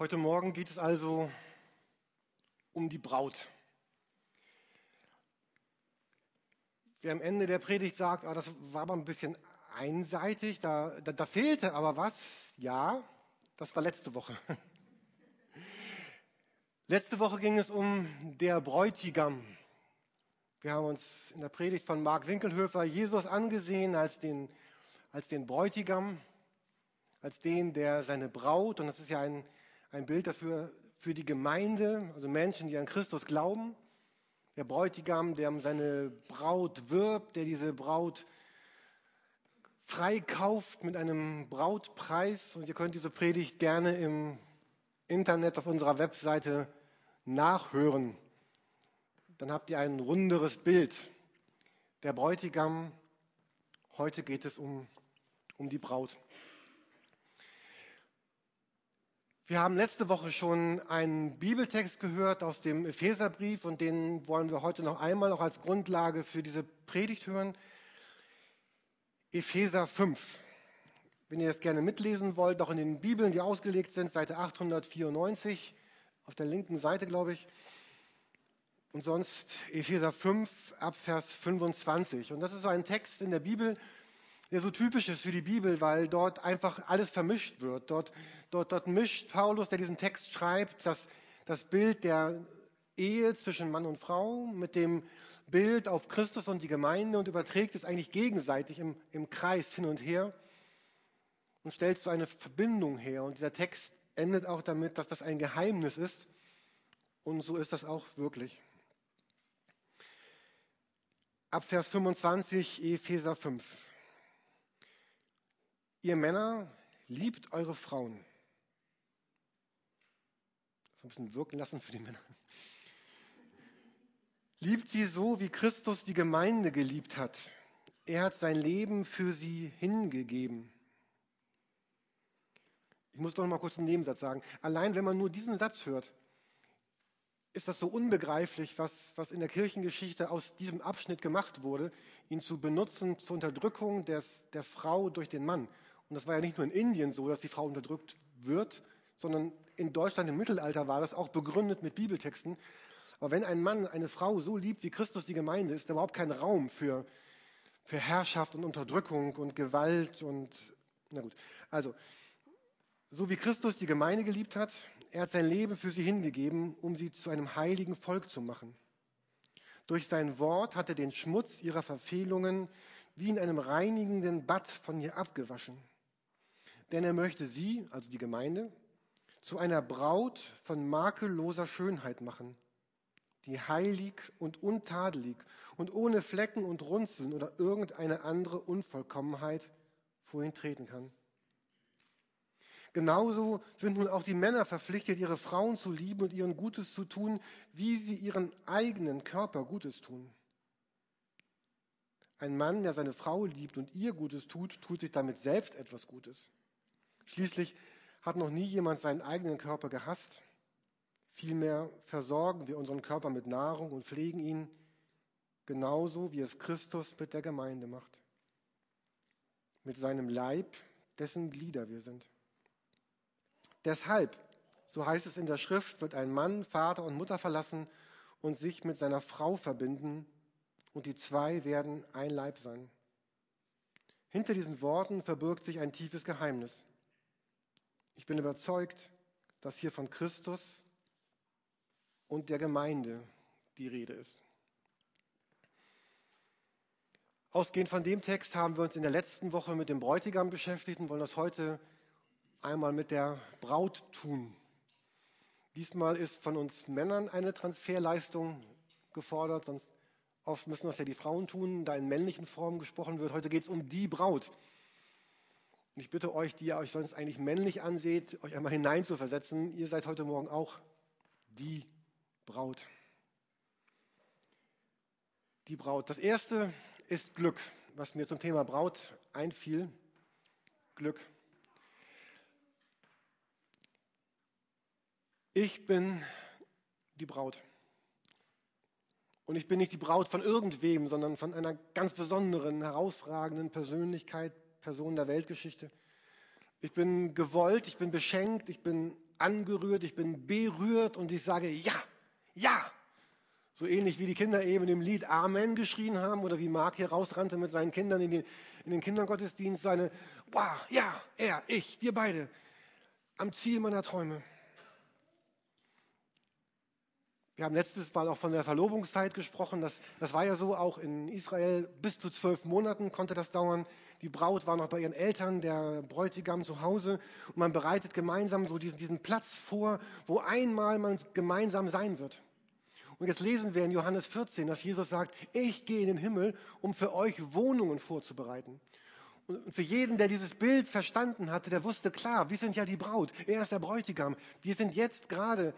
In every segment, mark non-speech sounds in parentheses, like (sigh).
Heute Morgen geht es also um die Braut. Wer am Ende der Predigt sagt, ah, das war aber ein bisschen einseitig, da, da, da fehlte aber was, ja, das war letzte Woche. (laughs) Letzte Woche ging es um der Bräutigam. Wir haben uns in der Predigt von Mark Winkelhöfer Jesus angesehen als den, als den Bräutigam, als den, der seine Braut, und das ist ja ein, ein Bild dafür, für die Gemeinde, also Menschen, die an Christus glauben, der Bräutigam, der um seine Braut wirbt, der diese Braut freikauft mit einem Brautpreis. Und ihr könnt diese Predigt gerne im Internet auf unserer Webseite nachhören. Dann habt ihr ein runderes Bild. Der Bräutigam, heute geht es um, um die Braut. Wir haben letzte Woche schon einen Bibeltext gehört aus dem Epheserbrief und den wollen wir heute noch einmal auch als Grundlage für diese Predigt hören. Epheser 5. Wenn ihr das gerne mitlesen wollt, auch in den Bibeln, die ausgelegt sind, Seite 894 auf der linken Seite, glaube ich. Und sonst Epheser 5 ab Vers 25. Und das ist so ein Text in der Bibel, der so typisch ist für die Bibel, weil dort einfach alles vermischt wird. Dort, dort, dort mischt Paulus, der diesen Text schreibt, das, das Bild der Ehe zwischen Mann und Frau mit dem Bild auf Christus und die Gemeinde und überträgt es eigentlich gegenseitig im, im Kreis hin und her und stellt so eine Verbindung her. Und dieser Text endet auch damit, dass das ein Geheimnis ist. Und so ist das auch wirklich. Ab Vers 25, Epheser 5. Ihr Männer, liebt eure Frauen. Das ein bisschen wirken lassen für die Männer. Liebt sie so, wie Christus die Gemeinde geliebt hat. Er hat sein Leben für sie hingegeben ich muss doch noch mal kurz einen Nebensatz sagen. Allein wenn man nur diesen Satz hört, ist das so unbegreiflich, was, was in der Kirchengeschichte aus diesem Abschnitt gemacht wurde, ihn zu benutzen zur Unterdrückung des, der Frau durch den Mann. Und das war ja nicht nur in Indien so, dass die Frau unterdrückt wird, sondern in Deutschland im Mittelalter war das auch begründet mit Bibeltexten. Aber wenn ein Mann eine Frau so liebt, wie Christus die Gemeinde, ist da überhaupt kein Raum für, für Herrschaft und Unterdrückung und Gewalt und, na gut. Also, so wie Christus die Gemeinde geliebt hat, er hat sein Leben für sie hingegeben, um sie zu einem heiligen Volk zu machen. Durch sein Wort hat er den Schmutz ihrer Verfehlungen wie in einem reinigenden Bad von ihr abgewaschen. Denn er möchte sie, also die Gemeinde, zu einer Braut von makelloser Schönheit machen, die heilig und untadelig und ohne Flecken und Runzeln oder irgendeine andere Unvollkommenheit vor ihn treten kann. Genauso sind nun auch die Männer verpflichtet, ihre Frauen zu lieben und ihren Gutes zu tun, wie sie ihren eigenen Körper Gutes tun. Ein Mann, der seine Frau liebt und ihr Gutes tut, tut sich damit selbst etwas Gutes. Schließlich hat noch nie jemand seinen eigenen Körper gehasst. Vielmehr versorgen wir unseren Körper mit Nahrung und pflegen ihn, genauso wie es Christus mit der Gemeinde macht. Mit seinem Leib, dessen Glieder wir sind. Deshalb, so heißt es in der Schrift, wird ein Mann Vater und Mutter verlassen und sich mit seiner Frau verbinden und die zwei werden ein Leib sein. Hinter diesen Worten verbirgt sich ein tiefes Geheimnis. Ich bin überzeugt, dass hier von Christus und der Gemeinde die Rede ist. Ausgehend von dem Text haben wir uns in der letzten Woche mit dem Bräutigam beschäftigt und wollen das heute einmal mit der Braut tun. Diesmal ist von uns Männern eine Transferleistung gefordert, sonst oft müssen das ja die Frauen tun, da in männlichen Formen gesprochen wird. Heute geht es um die Braut. Und ich bitte euch, die ihr euch sonst eigentlich männlich anseht, euch einmal hineinzuversetzen. Ihr seid heute Morgen auch die Braut. Die Braut. Das erste ist Glück, was mir zum Thema Braut einfiel. Glück. Ich bin die Braut. Und ich bin nicht die Braut von irgendwem, sondern von einer ganz besonderen, herausragenden Persönlichkeit, Person der Weltgeschichte. Ich bin gewollt, ich bin beschenkt, ich bin angerührt, ich bin berührt und ich sage ja, ja. So ähnlich wie die Kinder eben im Lied Amen geschrien haben oder wie Mark hier rausrannte mit seinen Kindern in den, in den Kindergottesdienst, seine, wow, ja, er, ich, wir beide, am Ziel meiner Träume. Wir haben letztes Mal auch von der Verlobungszeit gesprochen. Das, das war ja so, auch in Israel bis zu zwölf Monaten konnte das dauern. Die Braut war noch bei ihren Eltern, der Bräutigam zu Hause. Und man bereitet gemeinsam so diesen, diesen Platz vor, wo einmal man gemeinsam sein wird. Und jetzt lesen wir in Johannes 14, dass Jesus sagt, ich gehe in den Himmel, um für euch Wohnungen vorzubereiten. Und für jeden, der dieses Bild verstanden hatte, der wusste klar, wir sind ja die Braut, er ist der Bräutigam. Wir sind jetzt gerade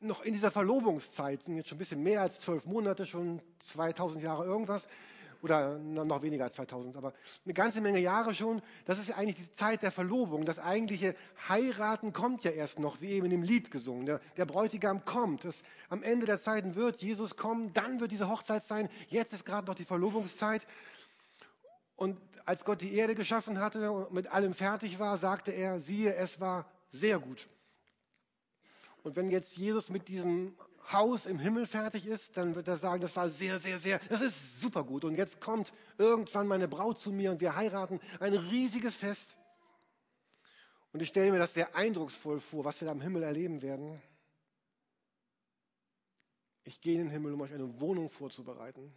noch in dieser Verlobungszeit, sind jetzt schon ein bisschen mehr als zwölf Monate, schon 2000 Jahre irgendwas oder noch weniger als 2000, aber eine ganze Menge Jahre schon. Das ist ja eigentlich die Zeit der Verlobung. Das eigentliche Heiraten kommt ja erst noch, wie eben in dem Lied gesungen. Der, der Bräutigam kommt. Das, am Ende der Zeiten wird Jesus kommen, dann wird diese Hochzeit sein. Jetzt ist gerade noch die Verlobungszeit. Und als Gott die Erde geschaffen hatte und mit allem fertig war, sagte er, siehe, es war sehr gut. Und wenn jetzt Jesus mit diesem Haus im Himmel fertig ist, dann wird er sagen, das war sehr, sehr, sehr, das ist super gut. Und jetzt kommt irgendwann meine Braut zu mir und wir heiraten ein riesiges Fest. Und ich stelle mir das sehr eindrucksvoll vor, was wir da im Himmel erleben werden. Ich gehe in den Himmel, um euch eine Wohnung vorzubereiten.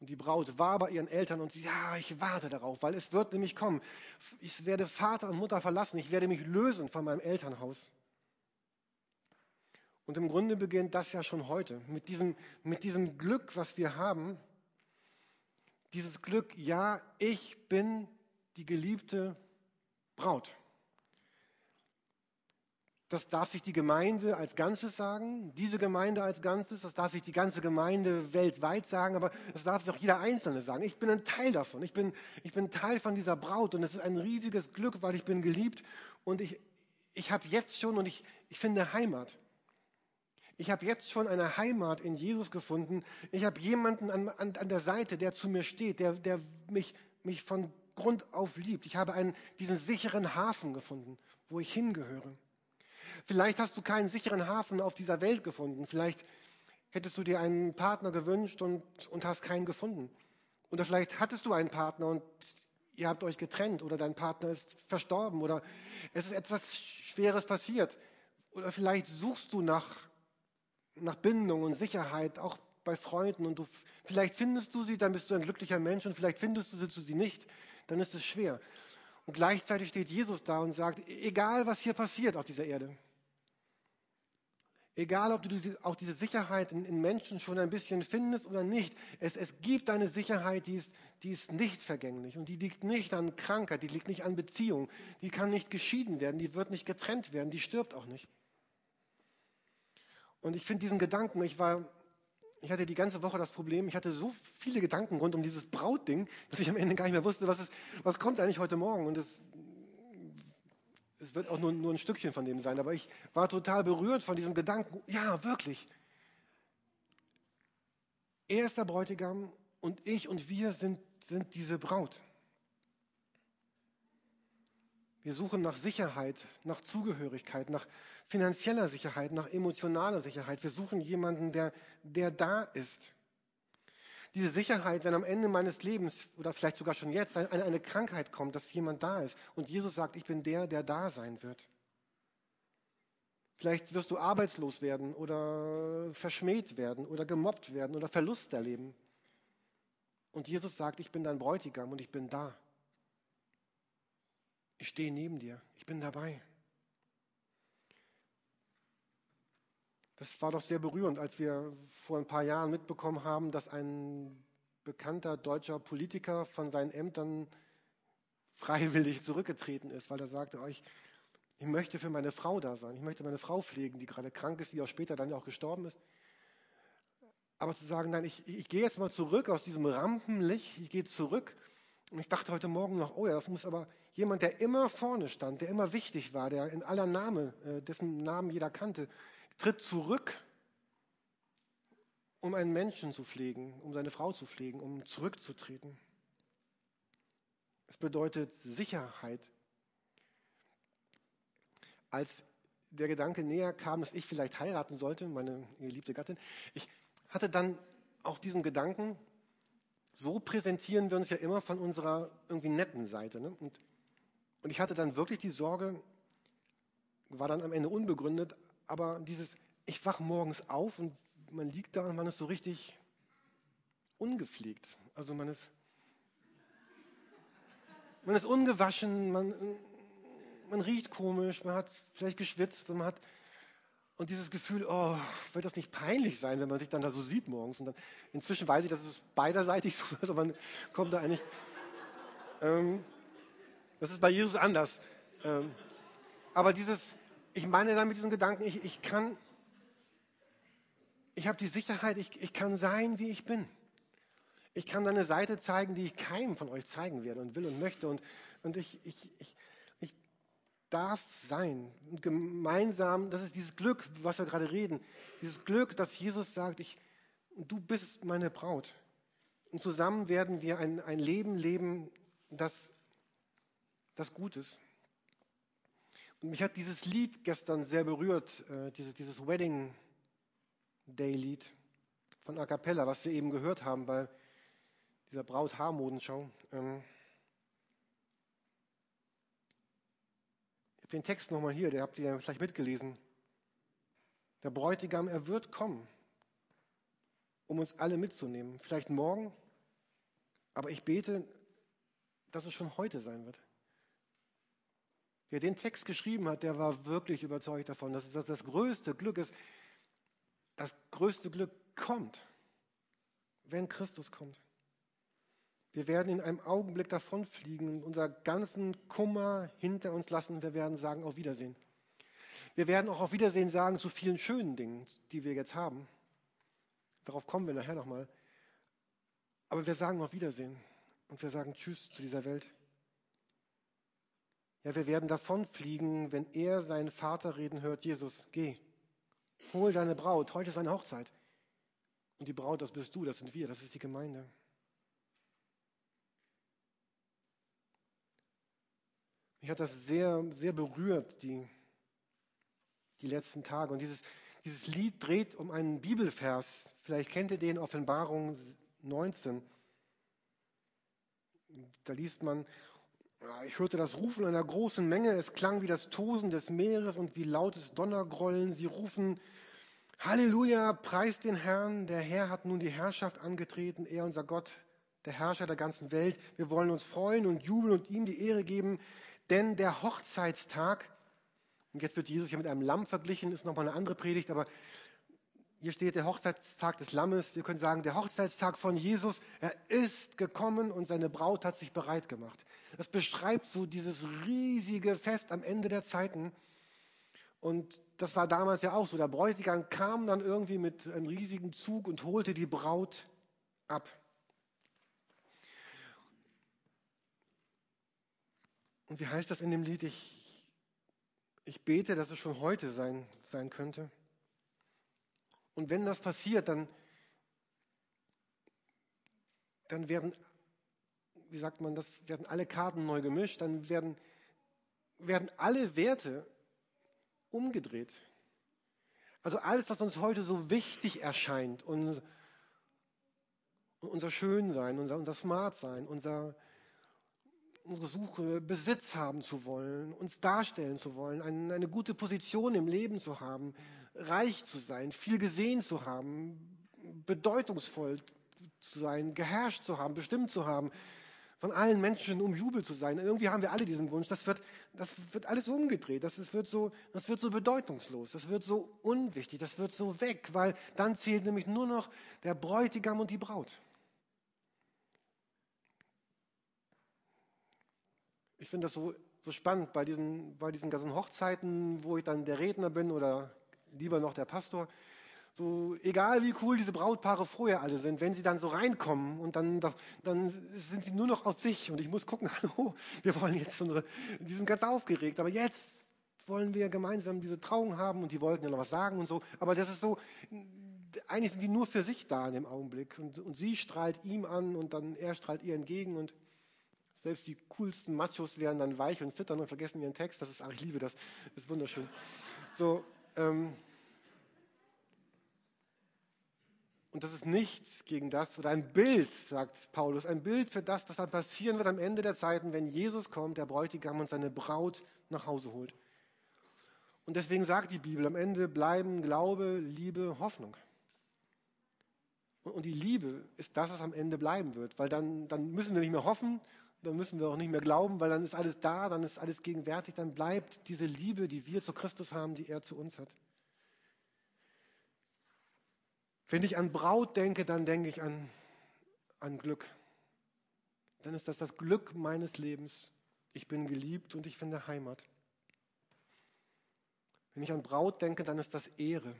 Und die Braut war bei ihren Eltern und sie, ja, ich warte darauf, weil es wird nämlich kommen. Ich werde Vater und Mutter verlassen. Ich werde mich lösen von meinem Elternhaus. Und im Grunde beginnt das ja schon heute mit diesem, mit diesem Glück, was wir haben. Dieses Glück, ja, ich bin die geliebte Braut. Das darf sich die Gemeinde als Ganzes sagen, diese Gemeinde als Ganzes, das darf sich die ganze Gemeinde weltweit sagen, aber das darf sich auch jeder Einzelne sagen. Ich bin ein Teil davon, ich bin, ich bin Teil von dieser Braut und es ist ein riesiges Glück, weil ich bin geliebt und ich, ich habe jetzt schon und ich, ich finde Heimat. Ich habe jetzt schon eine Heimat in Jesus gefunden. Ich habe jemanden an, an, an, der Seite, der zu mir steht, der, der mich, mich von Grund auf liebt. Ich habe einen, diesen sicheren Hafen gefunden, wo ich hingehöre. Vielleicht hast du keinen sicheren Hafen auf dieser Welt gefunden. Vielleicht hättest du dir einen Partner gewünscht und, und hast keinen gefunden. Oder vielleicht hattest du einen Partner und ihr habt euch getrennt oder dein Partner ist verstorben oder es ist etwas Schweres passiert. Oder vielleicht suchst du nach nach Bindung und Sicherheit, auch bei Freunden. Und du, vielleicht findest du sie, dann bist du ein glücklicher Mensch und vielleicht findest du sie, sie nicht, dann ist es schwer. Und gleichzeitig steht Jesus da und sagt, egal was hier passiert auf dieser Erde, egal ob du auch diese Sicherheit in, in Menschen schon ein bisschen findest oder nicht, es, es gibt eine Sicherheit, die ist, die ist nicht vergänglich und die liegt nicht an Krankheit, die liegt nicht an Beziehung, die kann nicht geschieden werden, die wird nicht getrennt werden, die stirbt auch nicht. Und ich finde diesen Gedanken, ich war, ich hatte die ganze Woche das Problem, ich hatte so viele Gedanken rund um dieses Brautding, dass ich am Ende gar nicht mehr wusste, was, ist, was kommt eigentlich heute Morgen. Und es, es wird auch nur, nur ein Stückchen von dem sein. Aber ich war total berührt von diesem Gedanken, ja, wirklich. Er ist der Bräutigam und ich und wir sind, sind diese Braut. Wir suchen nach Sicherheit, nach Zugehörigkeit, nach finanzieller Sicherheit, nach emotionaler Sicherheit. Wir suchen jemanden, der, der da ist. Diese Sicherheit, wenn am Ende meines Lebens oder vielleicht sogar schon jetzt eine, eine Krankheit kommt, dass jemand da ist und Jesus sagt, ich bin der, der da sein wird. Vielleicht wirst du arbeitslos werden oder verschmäht werden oder gemobbt werden oder Verlust erleben. Und Jesus sagt, ich bin dein Bräutigam und ich bin da. Ich stehe neben dir. Ich bin dabei. Das war doch sehr berührend, als wir vor ein paar Jahren mitbekommen haben, dass ein bekannter deutscher Politiker von seinen Ämtern (laughs) freiwillig zurückgetreten ist, weil er sagte, oh, ich, ich möchte für meine Frau da sein. Ich möchte meine Frau pflegen, die gerade krank ist, die auch später dann ja auch gestorben ist. Aber zu sagen, nein, ich, ich gehe jetzt mal zurück aus diesem Rampenlicht, ich gehe zurück. Und ich dachte heute Morgen noch, oh ja, das muss aber jemand, der immer vorne stand, der immer wichtig war, der in aller Name, äh, dessen Namen jeder kannte, tritt zurück, um einen Menschen zu pflegen, um seine Frau zu pflegen, um zurückzutreten. Es bedeutet Sicherheit. Als der Gedanke näher kam, dass ich vielleicht heiraten sollte, meine geliebte Gattin, ich hatte dann auch diesen Gedanken, so präsentieren wir uns ja immer von unserer irgendwie netten Seite. Ne? Und, und ich hatte dann wirklich die Sorge, war dann am Ende unbegründet, aber dieses, ich wach morgens auf und man liegt da und man ist so richtig ungepflegt. Also man ist, man ist ungewaschen, man, man riecht komisch, man hat vielleicht geschwitzt und man hat und dieses Gefühl, oh, wird das nicht peinlich sein, wenn man sich dann da so sieht morgens? Und dann, inzwischen weiß ich, dass es beiderseitig (laughs) so ist, aber man kommt da eigentlich. Ähm, das ist bei Jesus anders. Ähm, aber dieses, ich meine dann mit diesen Gedanken, ich, ich kann, ich habe die Sicherheit, ich, ich kann sein, wie ich bin. Ich kann eine Seite zeigen, die ich keinem von euch zeigen werde und will und möchte. Und, und ich, ich, ich, darf sein. Gemeinsam, das ist dieses Glück, was wir gerade reden. Dieses Glück, dass Jesus sagt, ich, du bist meine Braut. Und zusammen werden wir ein, ein Leben leben, das, das gut ist. Und mich hat dieses Lied gestern sehr berührt, äh, dieses, dieses Wedding Day Lied von A Cappella, was wir eben gehört haben bei dieser Braut-Haar-Modenschau. Ähm ich habe den Text nochmal hier, der habt ihr vielleicht mitgelesen. Der Bräutigam, er wird kommen, um uns alle mitzunehmen. Vielleicht morgen, aber ich bete, dass es schon heute sein wird. Wer den Text geschrieben hat, der war wirklich überzeugt davon, dass das, das größte Glück ist. Das größte Glück kommt, wenn Christus kommt. Wir werden in einem Augenblick davonfliegen und unser ganzen Kummer hinter uns lassen. Wir werden sagen, auf Wiedersehen. Wir werden auch auf Wiedersehen sagen zu vielen schönen Dingen, die wir jetzt haben. Darauf kommen wir nachher nochmal. Aber wir sagen auf Wiedersehen und wir sagen Tschüss zu dieser Welt. Ja, wir werden davonfliegen, wenn er seinen Vater reden hört, Jesus, geh, hol deine Braut, heute ist eine Hochzeit. Und die Braut, das bist du, das sind wir, das ist die Gemeinde. Mich hat das sehr, sehr berührt, die, die letzten Tage. Und dieses, dieses Lied dreht um einen Bibelvers. Vielleicht kennt ihr den, Offenbarung 19. Da liest man, ich hörte das Rufen einer großen Menge, es klang wie das Tosen des Meeres und wie lautes Donnergrollen. Sie rufen, Halleluja, preist den Herrn, der Herr hat nun die Herrschaft angetreten, er unser Gott, der Herrscher der ganzen Welt. Wir wollen uns freuen und jubeln und ihm die Ehre geben, denn der Hochzeitstag, und jetzt wird Jesus hier mit einem Lamm verglichen, ist nochmal eine andere Predigt, aber hier steht der Hochzeitstag des Lammes. Wir können sagen, der Hochzeitstag von Jesus, er ist gekommen und seine Braut hat sich bereit gemacht. Das beschreibt so dieses riesige Fest am Ende der Zeiten. Und das war damals ja auch so. Der Bräutigam kam dann irgendwie mit einem riesigen Zug und holte die Braut ab. Und wie heißt das in dem Lied? Ich, ich bete, dass es schon heute sein, sein könnte. Und wenn das passiert, dann, dann werden, wie sagt man das, werden alle Karten neu gemischt, dann werden, werden alle Werte umgedreht. Also alles, was uns heute so wichtig erscheint, unser, unser Schönsein, unser, unser Smartsein, unser, unsere Suche, Besitz haben zu wollen, uns darstellen zu wollen, eine, eine gute Position im Leben zu haben, reich zu sein, viel gesehen zu haben, bedeutungsvoll zu sein, geherrscht zu haben, bestimmt zu haben, von allen Menschen umjubelt zu sein. Irgendwie haben wir alle diesen Wunsch. Das wird, das wird alles umgedreht. Das, wird so, das wird so bedeutungslos. Das wird so unwichtig. Das wird so weg, weil dann zählt nämlich nur noch der Bräutigam und die Braut. Ich finde das so, so spannend bei diesen, bei diesen ganzen Hochzeiten, wo ich dann der Redner bin oder lieber noch der Pastor. So, egal wie cool diese Brautpaare vorher alle sind, wenn sie dann so reinkommen und dann, dann sind sie nur noch auf sich und ich muss gucken, (laughs) hallo, wir wollen jetzt unsere, die sind ganz aufgeregt, aber jetzt wollen wir gemeinsam diese Trauung haben und die wollten ja noch was sagen und so, aber das ist so, eigentlich sind die nur für sich da in dem Augenblick und, und sie strahlt ihm an und dann er strahlt ihr entgegen und Selbst die coolsten Machos werden dann weich und zittern und vergessen ihren Text. Das ist, ach, ich liebe das. Das ist wunderschön. So, ähm, und das ist nichts gegen das, oder ein Bild, sagt Paulus, ein Bild für das, was dann passieren wird am Ende der Zeiten, wenn Jesus kommt, der Bräutigam, und seine Braut nach Hause holt. Und deswegen sagt die Bibel, am Ende bleiben Glaube, Liebe, Hoffnung. Und die Liebe ist das, was am Ende bleiben wird, weil dann, dann müssen wir nicht mehr hoffen, dann müssen wir auch nicht mehr glauben, weil dann ist alles da, dann ist alles gegenwärtig, dann bleibt diese Liebe, die wir zu Christus haben, die er zu uns hat. Wenn ich an Braut denke, dann denke ich an, an Glück. Dann ist das das Glück meines Lebens. Ich bin geliebt und ich finde Heimat. Wenn ich an Braut denke, dann ist das Ehre.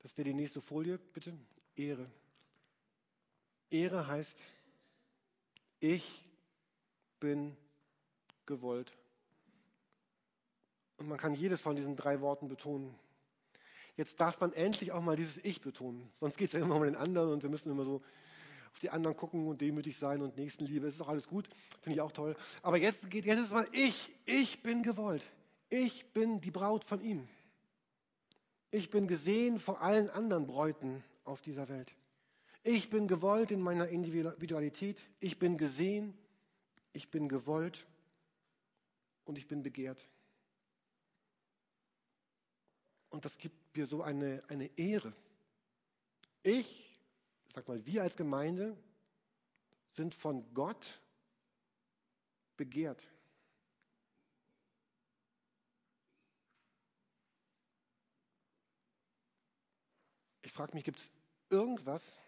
Das wäre die nächste Folie, bitte. Ehre. Ehre heißt, ich bin gewollt. Und man kann jedes von diesen drei Worten betonen. Jetzt darf man endlich auch mal dieses Ich betonen. Sonst geht es ja immer um den anderen und wir müssen immer so auf die anderen gucken und demütig sein und Nächstenliebe. Es ist auch alles gut, finde ich auch toll. Aber jetzt geht jetzt ist mal ich. Ich bin gewollt. Ich bin die Braut von ihm. Ich bin gesehen vor allen anderen Bräuten auf dieser Welt. Ich bin gewollt in meiner Individualität. Ich bin gesehen. Ich bin gewollt. Und ich bin begehrt. Und das gibt mir so eine, eine Ehre. Ich, sag mal, wir als Gemeinde sind von Gott begehrt. Ich frage mich, gibt es irgendwas,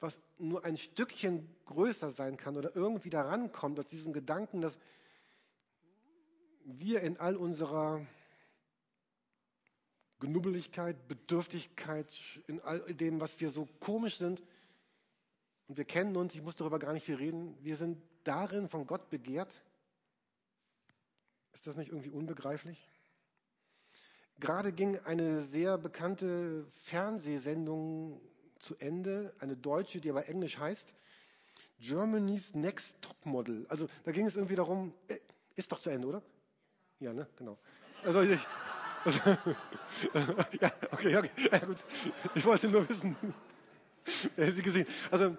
was nur ein Stückchen größer sein kann oder irgendwie daran kommt, aus diesem Gedanken, dass wir in all unserer Genubbeligkeit, Bedürftigkeit, in all dem, was wir so komisch sind. Und wir kennen uns, ich muss darüber gar nicht viel reden, wir sind darin von Gott begehrt. Ist das nicht irgendwie unbegreiflich? Gerade ging eine sehr bekannte Fernsehsendung zu Ende, eine deutsche, die aber englisch heißt, Germany's Next Top Model. Also da ging es irgendwie darum, äh, ist doch zu Ende, oder? Ja, ne, genau. Also ich, also, (laughs) ja, okay, okay, ja, gut. Ich wollte nur wissen, wer sie gesehen. Also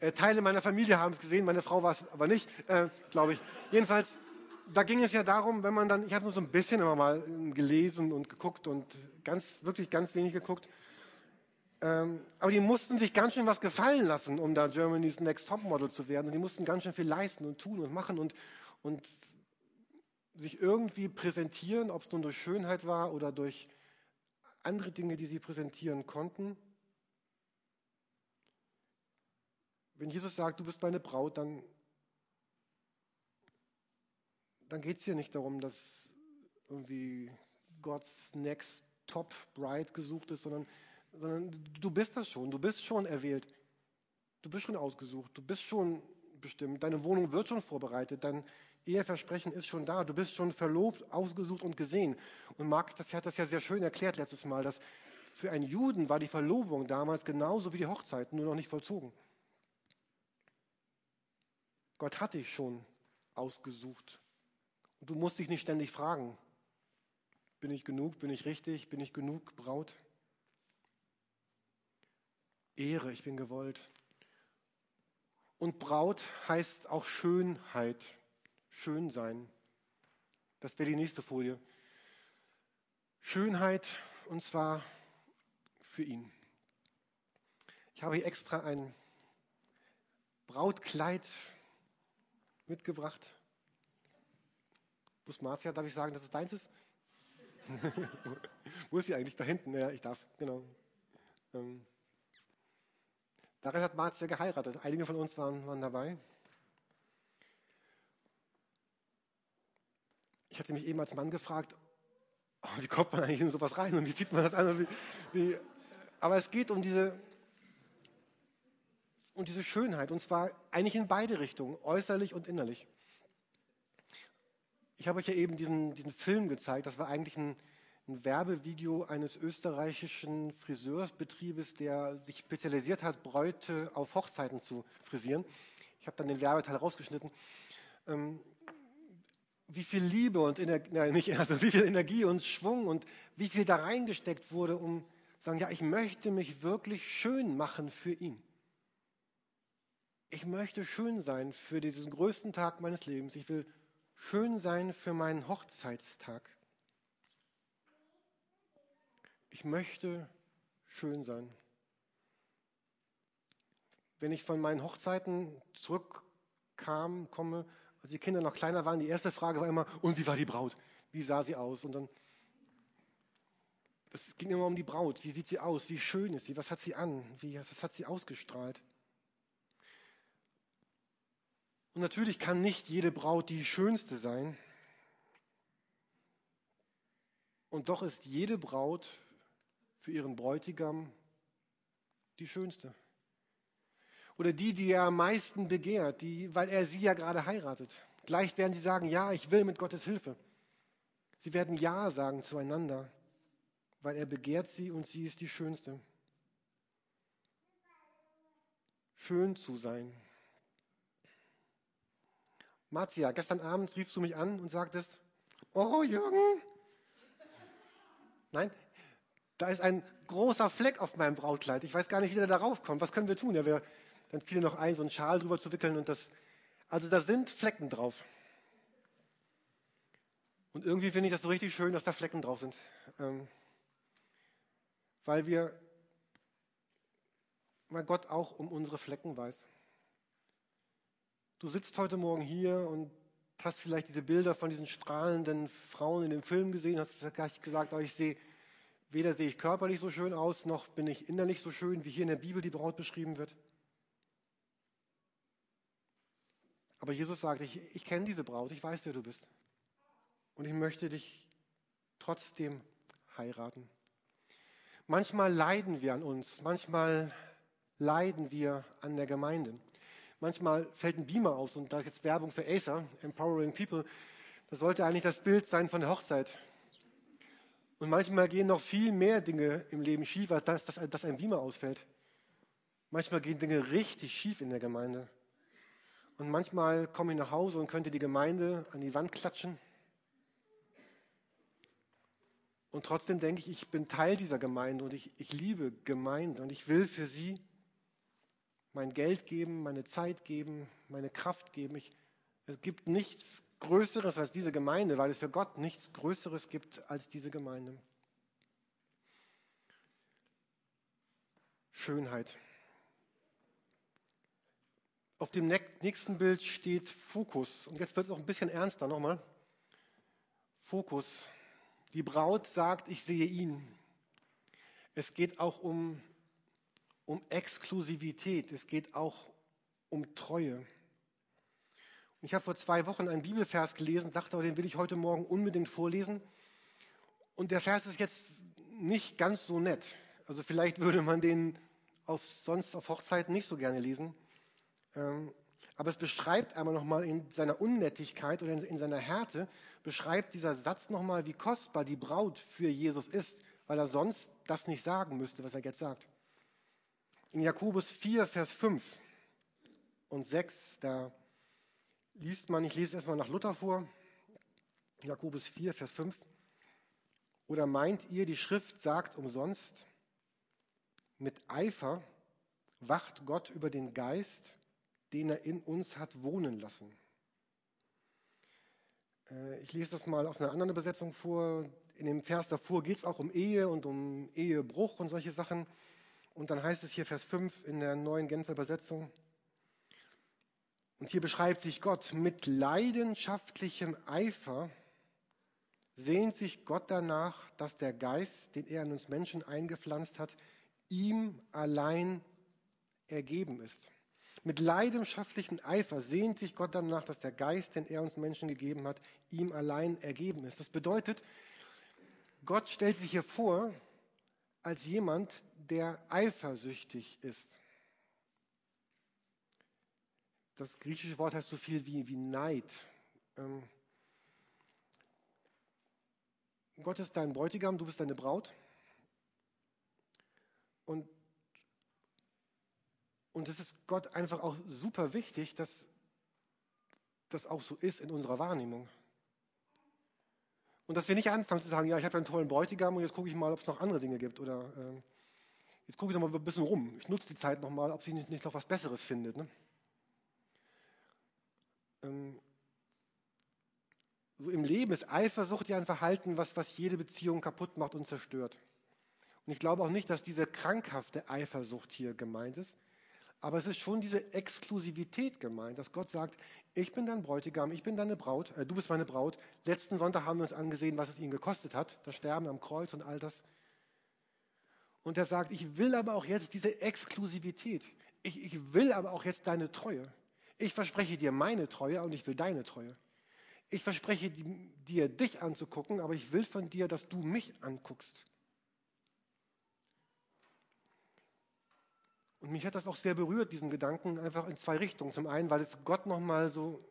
äh, Teile meiner Familie haben es gesehen, meine Frau war es aber nicht, äh, glaube ich. Jedenfalls, da ging es ja darum, wenn man dann, ich habe nur so ein bisschen immer mal gelesen und geguckt und ganz, wirklich ganz wenig geguckt. Ähm, aber die mussten sich ganz schön was gefallen lassen, um da Germany's Next Top Model zu werden. Und die mussten ganz schön viel leisten und tun und machen und, und sich irgendwie präsentieren, ob es nun durch Schönheit war oder durch andere Dinge, die sie präsentieren konnten. Wenn Jesus sagt, du bist meine Braut, dann, dann geht es hier nicht darum, dass irgendwie Gottes Next Top Bride gesucht ist, sondern, sondern du bist das schon, du bist schon erwählt, du bist schon ausgesucht, du bist schon bestimmt, deine Wohnung wird schon vorbereitet, dein, Eheversprechen ist schon da. Du bist schon verlobt, ausgesucht und gesehen. Und Marc das hat das ja sehr schön erklärt letztes Mal, dass für einen Juden war die Verlobung damals genauso wie die Hochzeit, nur noch nicht vollzogen. Gott hat dich schon ausgesucht. Und du musst dich nicht ständig fragen, bin ich genug, bin ich richtig, bin ich genug Braut? Ehre, ich bin gewollt. Und Braut heißt auch Schönheit schön sein. Das wäre die nächste Folie. Schönheit und zwar für ihn. Ich habe hier extra ein Brautkleid mitgebracht. Ist Marzia? Darf ich sagen, dass es deins ist? (laughs) Wo ist sie eigentlich? Da hinten. Ja, ich darf, genau. Ähm, darin hat Marzia geheiratet. Einige von uns waren, waren dabei. Ich hatte mich eben als Mann gefragt, oh, wie kommt man eigentlich in sowas rein und wie zieht man das an? Wie, wie, aber es geht um diese, um diese Schönheit und zwar eigentlich in beide Richtungen, äußerlich und innerlich. Ich habe euch ja eben diesen, diesen Film gezeigt, das war eigentlich ein, ein Werbevideo eines österreichischen Friseursbetriebes, der sich spezialisiert hat, Bräute auf Hochzeiten zu frisieren. Ich habe dann den Werbeteil rausgeschnitten. Ähm, wie viel Liebe und Energie, nein, nicht, (laughs) also wie viel Energie und Schwung und wie viel da reingesteckt wurde, um zu sagen, ja, ich möchte mich wirklich schön machen für ihn. Ich möchte schön sein für diesen größten Tag meines Lebens. Ich will schön sein für meinen Hochzeitstag. Ich möchte schön sein. Wenn ich von meinen Hochzeiten zurückkam, komme, als die Kinder noch kleiner waren, die erste Frage war immer, und wie war die Braut? Wie sah sie aus? Und dann, es ging immer um die Braut. Wie sieht sie aus? Wie schön ist sie? Was hat sie an? Wie, was hat sie ausgestrahlt? Und natürlich kann nicht jede Braut die schönste sein. Und doch ist jede Braut für ihren Bräutigam die schönste. Oder die, die er am meisten begehrt, die, weil er sie ja gerade heiratet. Gleich werden sie sagen, ja, ich will mit Gottes Hilfe. Sie werden Ja sagen zueinander, weil er begehrt sie und sie ist die schönste. Schön zu sein. Marzia, gestern Abend riefst du mich an und sagtest, oh Jürgen, nein, da ist ein großer Fleck auf meinem Brautkleid. Ich weiß gar nicht, wie der darauf kommt. Was können wir tun? Ja, wir, dann fiel noch ein, so einen Schal drüber zu wickeln und das, also da sind Flecken drauf. Und irgendwie finde ich das so richtig schön, dass da Flecken drauf sind. Ähm, weil wir, weil Gott auch um unsere Flecken weiß. Du sitzt heute Morgen hier und hast vielleicht diese Bilder von diesen strahlenden Frauen in dem Film gesehen, hast gesagt, oh, ich sehe, weder sehe ich körperlich so schön aus, noch bin ich innerlich so schön, wie hier in der Bibel die Braut beschrieben wird. Aber Jesus sagt, ich, ich kenne diese Braut, ich weiß, wer du bist. Und ich möchte dich trotzdem heiraten. Manchmal leiden wir an uns, manchmal leiden wir an der Gemeinde. Manchmal fällt ein Beamer aus und da ist jetzt Werbung für Acer, Empowering People. Das sollte eigentlich das Bild sein von der Hochzeit. Und manchmal gehen noch viel mehr Dinge im Leben schief, als dass, dass, dass ein Beamer ausfällt. Manchmal gehen Dinge richtig schief in der Gemeinde. Und manchmal komme ich nach Hause und könnte die Gemeinde an die Wand klatschen. Und trotzdem denke ich, ich bin Teil dieser Gemeinde und ich, ich liebe Gemeinde und ich will für sie mein Geld geben, meine Zeit geben, meine Kraft geben. Ich, es gibt nichts Größeres als diese Gemeinde, weil es für Gott nichts Größeres gibt als diese Gemeinde. Schönheit. Auf dem nächsten Bild steht Fokus. Und jetzt wird es auch ein bisschen ernster nochmal. Fokus. Die Braut sagt, ich sehe ihn. Es geht auch um um Exklusivität, es geht auch um Treue. Und ich habe vor zwei Wochen einen Bibelvers gelesen, dachte, den will ich heute Morgen unbedingt vorlesen. Und der Vers ist jetzt nicht ganz so nett. Also vielleicht würde man den auf, sonst auf Hochzeiten nicht so gerne lesen. Ähm, aber es beschreibt einmal nochmal in seiner Unnettigkeit oder in seiner Härte, beschreibt dieser Satz nochmal, wie kostbar die Braut für Jesus ist, weil er sonst das nicht sagen müsste, was er jetzt sagt. In Jakobus 4, Vers 5 und 6, da liest man, ich lese erstmal nach Luther vor, Jakobus 4, Vers 5. Oder meint ihr, die Schrift sagt umsonst, mit Eifer wacht Gott über den Geist, den er in uns hat wohnen lassen. Äh, ich lese das mal aus einer anderen Übersetzung vor. In dem Vers davor geht es auch um Ehe und um Ehebruch und solche Sachen. Und dann heißt es hier Vers 5 in der neuen Genfer Übersetzung. Und hier beschreibt sich Gott mit leidenschaftlichem Eifer sehnt sich Gott danach, dass der Geist, den er in uns Menschen eingepflanzt hat, ihm allein ergeben ist. Mit leidenschaftlichem Eifer sehnt sich Gott danach, dass der Geist, den er uns Menschen gegeben hat, ihm allein ergeben ist. Das bedeutet, Gott stellt sich hier vor als jemand, der eifersüchtig ist. Das griechische Wort heißt so viel wie, wie Neid. Ähm, Gott ist dein Bräutigam, du bist deine Braut. Und, und es ist Gott einfach auch super wichtig, dass das auch so ist in unserer Wahrnehmung. Und dass wir nicht anfangen zu sagen, ja, ich habe einen tollen Bräutigam und jetzt gucke ich mal, ob es noch andere Dinge gibt. Oder äh, jetzt gucke ich noch mal ein bisschen rum. Ich nutze die Zeit noch mal, ob sie nicht, nicht noch was Besseres findet. Ne? Ähm, so im Leben ist Eifersucht ja ein Verhalten, was, was jede Beziehung kaputt macht und zerstört. Und ich glaube auch nicht, dass diese krankhafte Eifersucht hier gemeint ist, aber es ist schon diese Exklusivität gemeint, dass Gott sagt, ich bin dein Bräutigam, ich bin deine Braut, äh, du bist meine Braut. Letzten Sonntag haben wir uns angesehen, was es ihn gekostet hat, das Sterben am Kreuz und all das. Und er sagt, ich will aber auch jetzt diese Exklusivität. Ich, ich will aber auch jetzt deine Treue. Ich verspreche dir meine Treue und ich will deine Treue. Ich verspreche dir, dich anzugucken, aber ich will von dir, dass du mich anguckst. Und mich hat das auch sehr berührt, diesen Gedanken, einfach in zwei Richtungen. Zum einen, weil es Gott nochmal so,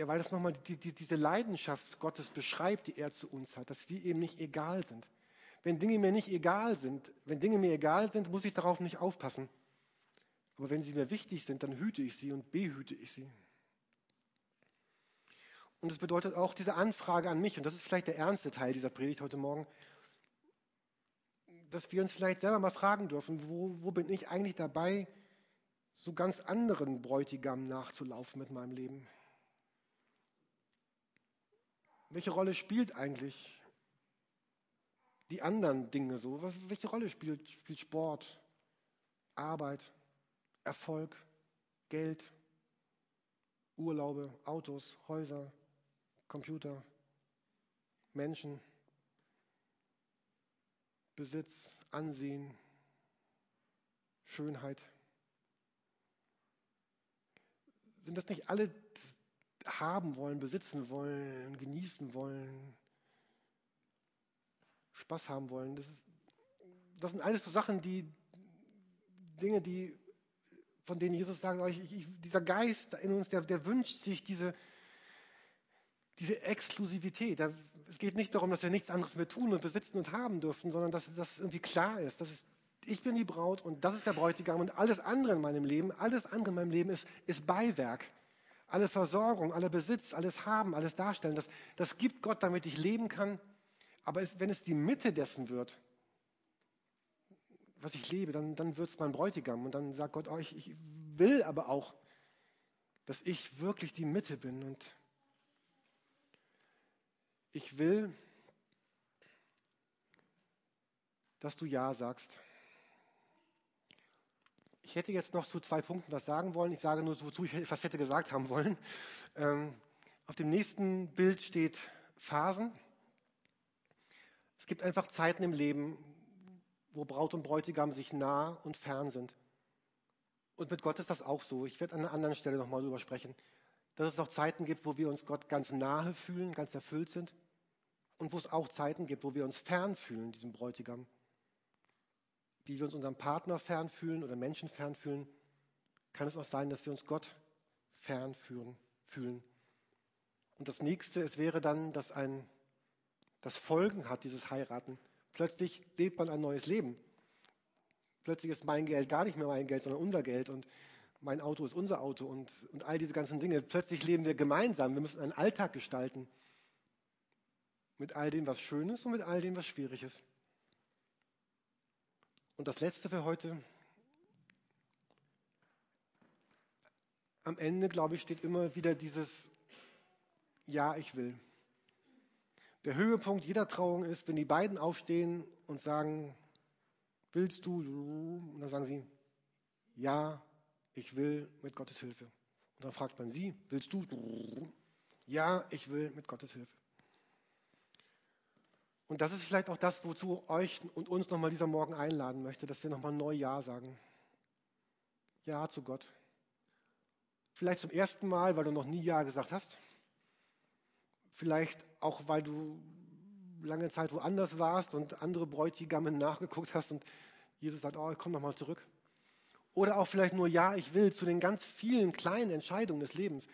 ja, weil es nochmal die, die, diese Leidenschaft Gottes beschreibt, die er zu uns hat, dass wir eben nicht egal sind. Wenn Dinge mir nicht egal sind, wenn Dinge mir egal sind, muss ich darauf nicht aufpassen. Aber wenn sie mir wichtig sind, dann hüte ich sie und behüte ich sie. Und es bedeutet auch diese Anfrage an mich, und das ist vielleicht der ernste Teil dieser Predigt heute Morgen, dass wir uns vielleicht selber mal fragen dürfen, wo, wo bin ich eigentlich dabei, so ganz anderen Bräutigam nachzulaufen mit meinem Leben? Welche Rolle spielt eigentlich die anderen Dinge so? welche Rolle spielt, spielt Sport, Arbeit, Erfolg, Geld, Urlaube, Autos, Häuser, Computer, Menschen? Besitz, Ansehen, Schönheit. Sind das nicht alle haben wollen, besitzen wollen, genießen wollen, Spaß haben wollen? Das, ist, das sind alles so Sachen, die Dinge, die von denen Jesus sagt, ich, ich, dieser Geist in uns, der, der wünscht sich diese, diese Exklusivität. Es geht nicht darum, dass wir nichts anderes mehr tun und besitzen und haben dürfen, sondern dass, es irgendwie klar ist, dass es, ich bin die Braut und das ist der Bräutigam und alles andere in meinem Leben, alles andere in meinem Leben ist, ist Beiwerk. Alle Versorgung, alle Besitz, alles Haben, alles Darstellen, das, das gibt Gott, damit ich leben kann. Aber es, wenn es die Mitte dessen wird, was ich lebe, dann, dann wird es mein Bräutigam. Und dann sagt Gott, oh, ich, ich will aber auch, dass ich wirklich die Mitte bin und ich will, dass du Ja sagst. Ich hätte jetzt noch zu zwei Punkten was sagen wollen. Ich sage nur, wozu ich etwas hätte gesagt haben wollen. Ähm, auf dem nächsten Bild steht Phasen. Es gibt einfach Zeiten im Leben, wo Braut und Bräutigam sich nah und fern sind. Und mit Gott ist das auch so. Ich werde an einer anderen Stelle nochmal darüber sprechen dass es auch Zeiten gibt, wo wir uns Gott ganz nahe fühlen, ganz erfüllt sind. Und wo es auch Zeiten gibt, wo wir uns fern fühlen, diesem Bräutigam. Wie wir uns unserem Partner fern fühlen oder Menschen fern fühlen, kann es auch sein, dass wir uns Gott fern fühlen. Und das nächste, es wäre dann, dass ein, das Folgen hat, dieses Heiraten. Plötzlich lebt man ein neues Leben. Plötzlich ist mein Geld gar nicht mehr mein Geld, sondern unser Geld. Und mein Auto ist unser Auto und, und all diese ganzen Dinge. Plötzlich leben wir gemeinsam. Wir müssen einen Alltag gestalten. Mit all dem, was schön ist und mit all dem, was schwierig ist. Und das Letzte für heute. Am Ende, glaube ich, steht immer wieder dieses Ja, ich will. Der Höhepunkt jeder Trauung ist, wenn die beiden aufstehen und sagen, willst du? Und dann sagen sie, ja, ich will mit Gottes Hilfe. Und dann fragt man sie, willst du? Ja, ich will mit Gottes Hilfe. Und das ist vielleicht auch das, wozu euch und uns nochmal dieser Morgen einladen möchte, dass wir nochmal neu Ja sagen. Ja zu Gott. Vielleicht zum ersten Mal, weil du noch nie Ja gesagt hast. Vielleicht auch, weil du lange Zeit woanders warst und andere Bräutigamen nachgeguckt hast und Jesus sagt, oh, ich komme nochmal zurück. Oder auch vielleicht nur Ja, ich will zu den ganz vielen kleinen Entscheidungen des Lebens.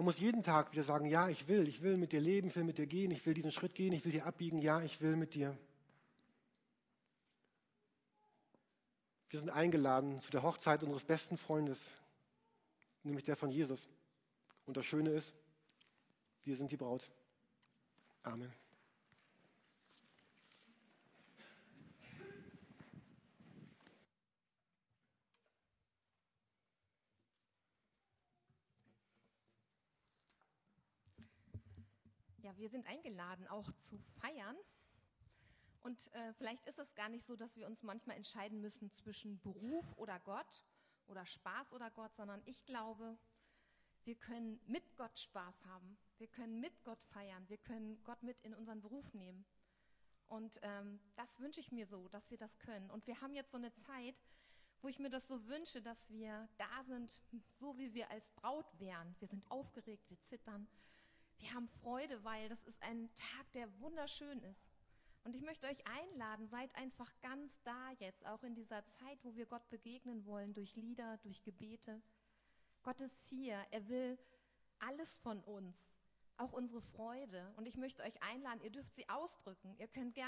Man muss jeden Tag wieder sagen, ja, ich will, ich will mit dir leben, ich will mit dir gehen, ich will diesen Schritt gehen, ich will dir abbiegen, ja, ich will mit dir. Wir sind eingeladen zu der Hochzeit unseres besten Freundes, nämlich der von Jesus. Und das Schöne ist, wir sind die Braut. Amen. Ja, wir sind eingeladen, auch zu feiern. Und äh, vielleicht ist es gar nicht so, dass wir uns manchmal entscheiden müssen zwischen Beruf oder Gott oder Spaß oder Gott, sondern ich glaube, wir können mit Gott Spaß haben. Wir können mit Gott feiern. Wir können Gott mit in unseren Beruf nehmen. Und ähm, das wünsche ich mir so, dass wir das können. Und wir haben jetzt so eine Zeit, wo ich mir das so wünsche, dass wir da sind, so wie wir als Braut wären. Wir sind aufgeregt, wir zittern. Wir haben Freude, weil das ist ein Tag, der wunderschön ist. Und ich möchte euch einladen, seid einfach ganz da jetzt, auch in dieser Zeit, wo wir Gott begegnen wollen, durch Lieder, durch Gebete. Gott ist hier, er will alles von uns, auch unsere Freude. Und ich möchte euch einladen, ihr dürft sie ausdrücken. Ihr könnt gerne